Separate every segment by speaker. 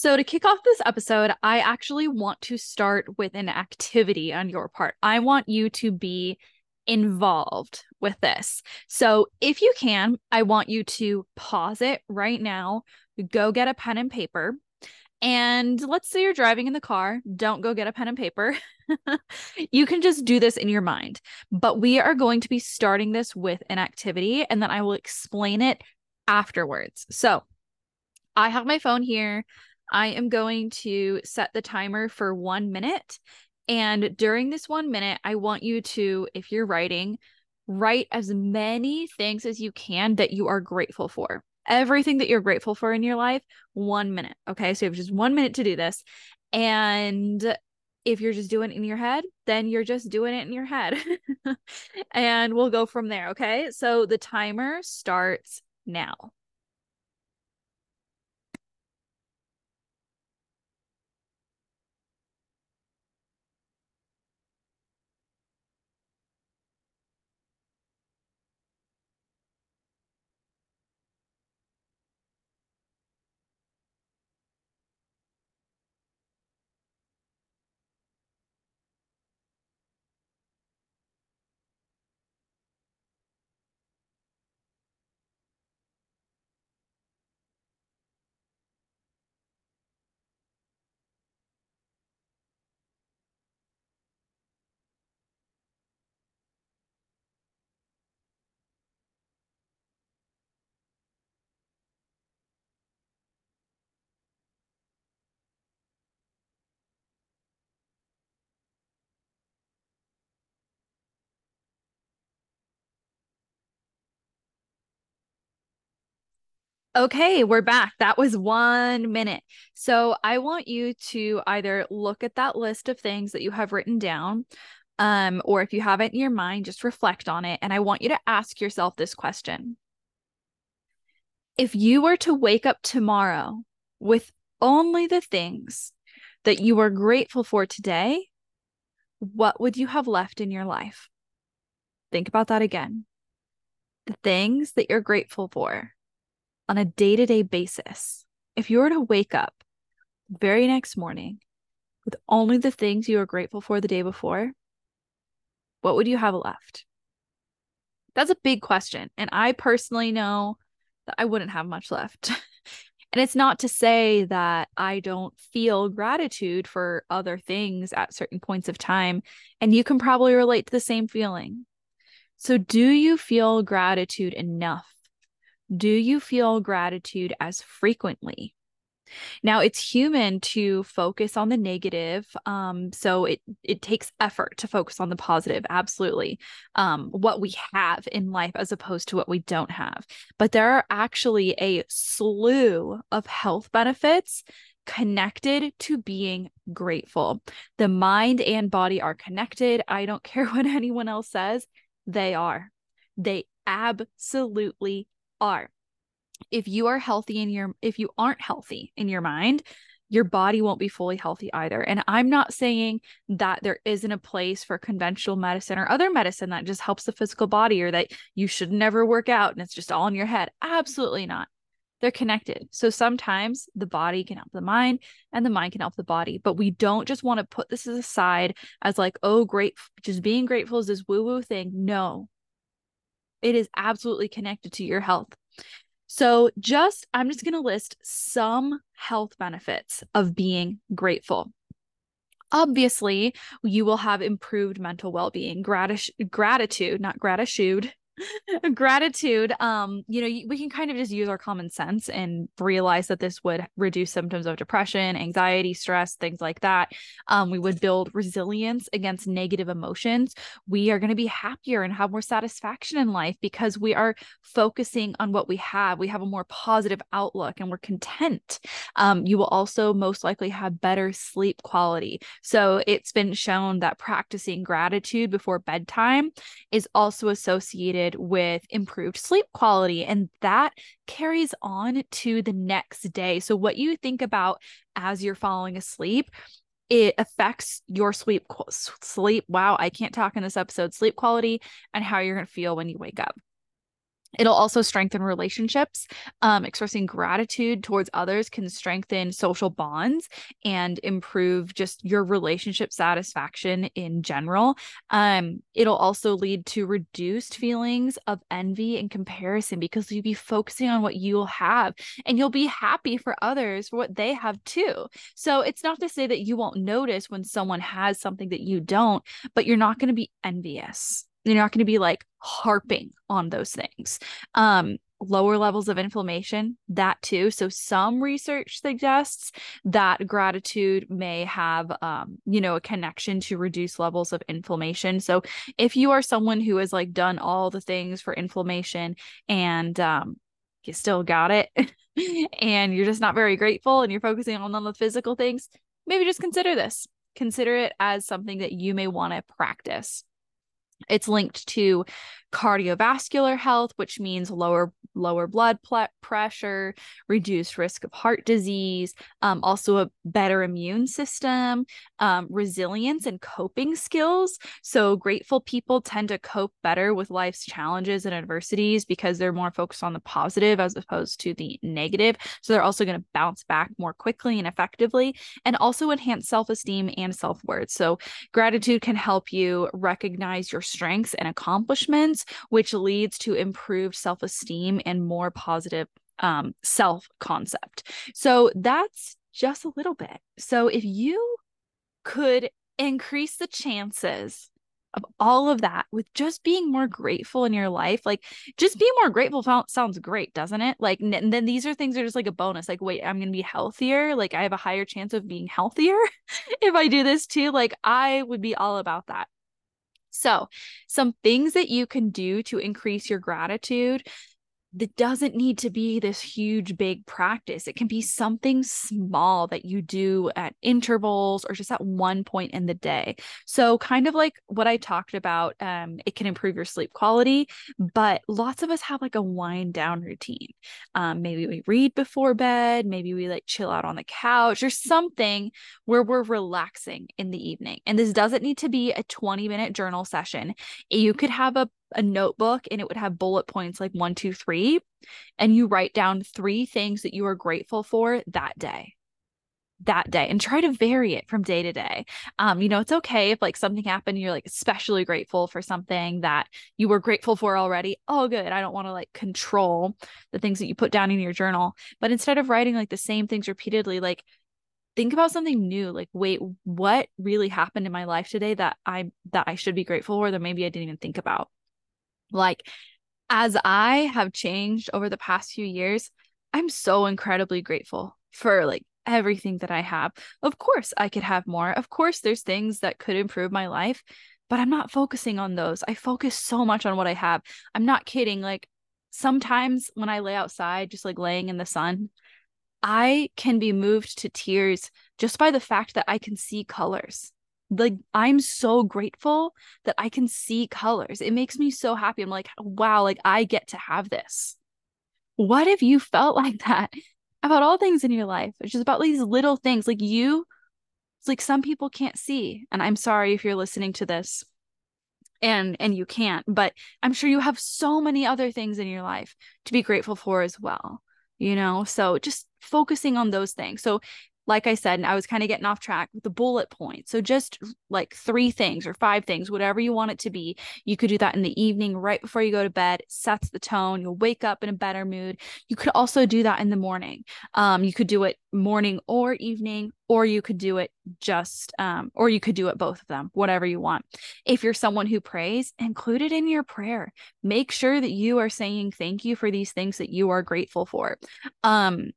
Speaker 1: So, to kick off this episode, I actually want to start with an activity on your part. I want you to be involved with this. So, if you can, I want you to pause it right now, go get a pen and paper. And let's say you're driving in the car, don't go get a pen and paper. you can just do this in your mind. But we are going to be starting this with an activity and then I will explain it afterwards. So, I have my phone here. I am going to set the timer for one minute. And during this one minute, I want you to, if you're writing, write as many things as you can that you are grateful for. Everything that you're grateful for in your life, one minute. Okay. So you have just one minute to do this. And if you're just doing it in your head, then you're just doing it in your head. and we'll go from there. Okay. So the timer starts now. Okay, we're back. That was one minute. So I want you to either look at that list of things that you have written down, um, or if you have it in your mind, just reflect on it. And I want you to ask yourself this question If you were to wake up tomorrow with only the things that you are grateful for today, what would you have left in your life? Think about that again. The things that you're grateful for on a day to day basis, if you were to wake up very next morning with only the things you were grateful for the day before, what would you have left? That's a big question. And I personally know that I wouldn't have much left. and it's not to say that I don't feel gratitude for other things at certain points of time. And you can probably relate to the same feeling. So, do you feel gratitude enough do you feel gratitude as frequently? Now it's human to focus on the negative. Um, so it it takes effort to focus on the positive, absolutely. Um, what we have in life as opposed to what we don't have. But there are actually a slew of health benefits connected to being grateful. The mind and body are connected. I don't care what anyone else says, they are. They absolutely are. If you are healthy in your if you aren't healthy in your mind, your body won't be fully healthy either. And I'm not saying that there isn't a place for conventional medicine or other medicine that just helps the physical body or that you should never work out and it's just all in your head. Absolutely not. They're connected. So sometimes the body can help the mind and the mind can help the body, but we don't just want to put this aside as like, oh, great, just being grateful is this woo woo thing. No, it is absolutely connected to your health. So, just I'm just going to list some health benefits of being grateful. Obviously, you will have improved mental well being, gratis- gratitude, not gratitude, gratitude um you know we can kind of just use our common sense and realize that this would reduce symptoms of depression anxiety stress things like that. Um we would build resilience against negative emotions. We are going to be happier and have more satisfaction in life because we are focusing on what we have. We have a more positive outlook and we're content. Um you will also most likely have better sleep quality. So it's been shown that practicing gratitude before bedtime is also associated with improved sleep quality. And that carries on to the next day. So, what you think about as you're falling asleep it affects your sleep sleep wow i can't talk in this episode sleep quality and how you're going to feel when you wake up It'll also strengthen relationships. Um, expressing gratitude towards others can strengthen social bonds and improve just your relationship satisfaction in general. Um, it'll also lead to reduced feelings of envy and comparison because you'll be focusing on what you'll have and you'll be happy for others for what they have too. So it's not to say that you won't notice when someone has something that you don't, but you're not going to be envious you're not going to be like harping on those things. Um lower levels of inflammation that too. So some research suggests that gratitude may have um you know a connection to reduce levels of inflammation. So if you are someone who has like done all the things for inflammation and um you still got it and you're just not very grateful and you're focusing on the physical things maybe just consider this. Consider it as something that you may want to practice it's linked to cardiovascular health, which means lower lower blood pressure, reduced risk of heart disease, um, also a better immune system, um, resilience and coping skills. So grateful people tend to cope better with life's challenges and adversities because they're more focused on the positive as opposed to the negative. So they're also going to bounce back more quickly and effectively, and also enhance self esteem and self worth. So gratitude can help you recognize your strengths and accomplishments which leads to improved self esteem and more positive um, self concept. So that's just a little bit. So if you could increase the chances of all of that with just being more grateful in your life like just being more grateful sounds great doesn't it like and then these are things that are just like a bonus like wait i'm gonna be healthier like i have a higher chance of being healthier if i do this too like i would be all about that so, some things that you can do to increase your gratitude that doesn't need to be this huge big practice. It can be something small that you do at intervals or just at one point in the day. So kind of like what i talked about um, it can improve your sleep quality but lots of us have like a wind down routine. Um, maybe we read before bed maybe we like chill out on the couch or something where we're relaxing in the evening. And this doesn't need to be a 20 minute journal session. You could have a a notebook and it would have bullet points like one, two, three, and you write down three things that you are grateful for that day that day and try to vary it from day to day. Um, you know, it's okay if like something happened, you're like especially grateful for something that you were grateful for already. Oh, good. I don't want to like control the things that you put down in your journal. But instead of writing like the same things repeatedly, like think about something new. Like, wait, what really happened in my life today that I that I should be grateful for that maybe I didn't even think about. Like, as I have changed over the past few years, I'm so incredibly grateful for like everything that I have. Of course, I could have more. Of course, there's things that could improve my life, but I'm not focusing on those. I focus so much on what I have. I'm not kidding. Like, sometimes when I lay outside, just like laying in the sun, I can be moved to tears just by the fact that I can see colors like I'm so grateful that I can see colors. It makes me so happy. I'm like, wow, like I get to have this. What if you felt like that about all things in your life? It's just about these little things. Like you, it's like some people can't see. And I'm sorry if you're listening to this and and you can't, but I'm sure you have so many other things in your life to be grateful for as well. You know, so just focusing on those things. So like I said, and I was kind of getting off track with the bullet points. So just like three things or five things, whatever you want it to be. You could do that in the evening right before you go to bed. It sets the tone. You'll wake up in a better mood. You could also do that in the morning. Um, you could do it morning or evening, or you could do it just, um, or you could do it both of them, whatever you want. If you're someone who prays, include it in your prayer. Make sure that you are saying thank you for these things that you are grateful for. Um,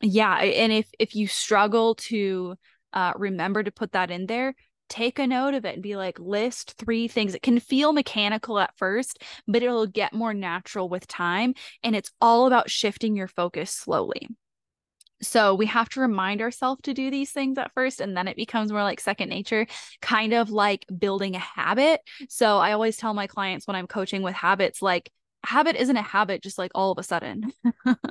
Speaker 1: yeah and if if you struggle to uh remember to put that in there take a note of it and be like list three things. It can feel mechanical at first but it'll get more natural with time and it's all about shifting your focus slowly. So we have to remind ourselves to do these things at first and then it becomes more like second nature kind of like building a habit. So i always tell my clients when i'm coaching with habits like habit isn't a habit just like all of a sudden.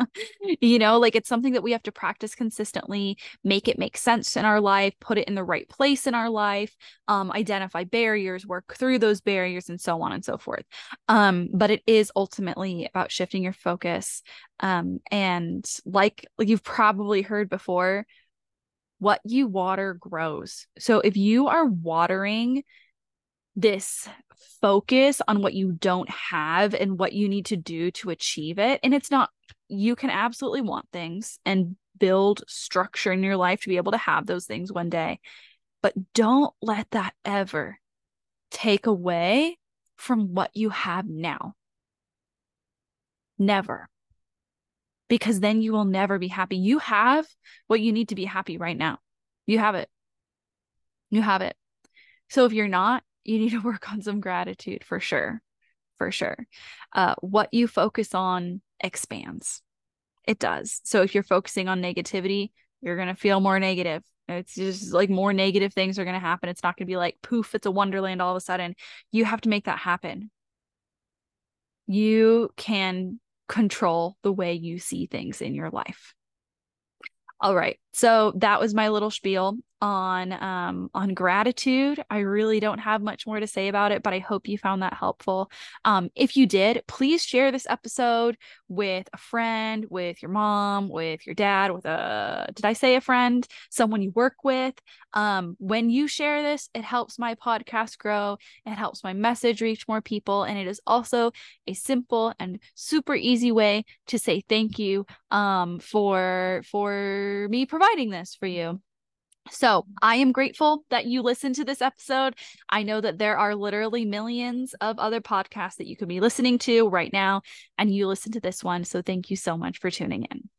Speaker 1: you know, like it's something that we have to practice consistently, make it make sense in our life, put it in the right place in our life, um, identify barriers, work through those barriers, and so on and so forth. Um, but it is ultimately about shifting your focus. Um, and like, you've probably heard before, what you water grows. So if you are watering this focus on what you don't have and what you need to do to achieve it. And it's not, you can absolutely want things and build structure in your life to be able to have those things one day. But don't let that ever take away from what you have now. Never. Because then you will never be happy. You have what you need to be happy right now. You have it. You have it. So if you're not, you need to work on some gratitude for sure. For sure. Uh, what you focus on expands. It does. So if you're focusing on negativity, you're going to feel more negative. It's just like more negative things are going to happen. It's not going to be like poof, it's a wonderland all of a sudden. You have to make that happen. You can control the way you see things in your life. All right. So that was my little spiel on um on gratitude. I really don't have much more to say about it, but I hope you found that helpful. Um if you did, please share this episode with a friend, with your mom, with your dad, with a did I say a friend, someone you work with. Um when you share this, it helps my podcast grow, it helps my message reach more people and it is also a simple and super easy way to say thank you um for for me providing this for you. So, I am grateful that you listened to this episode. I know that there are literally millions of other podcasts that you could be listening to right now, and you listen to this one. So, thank you so much for tuning in.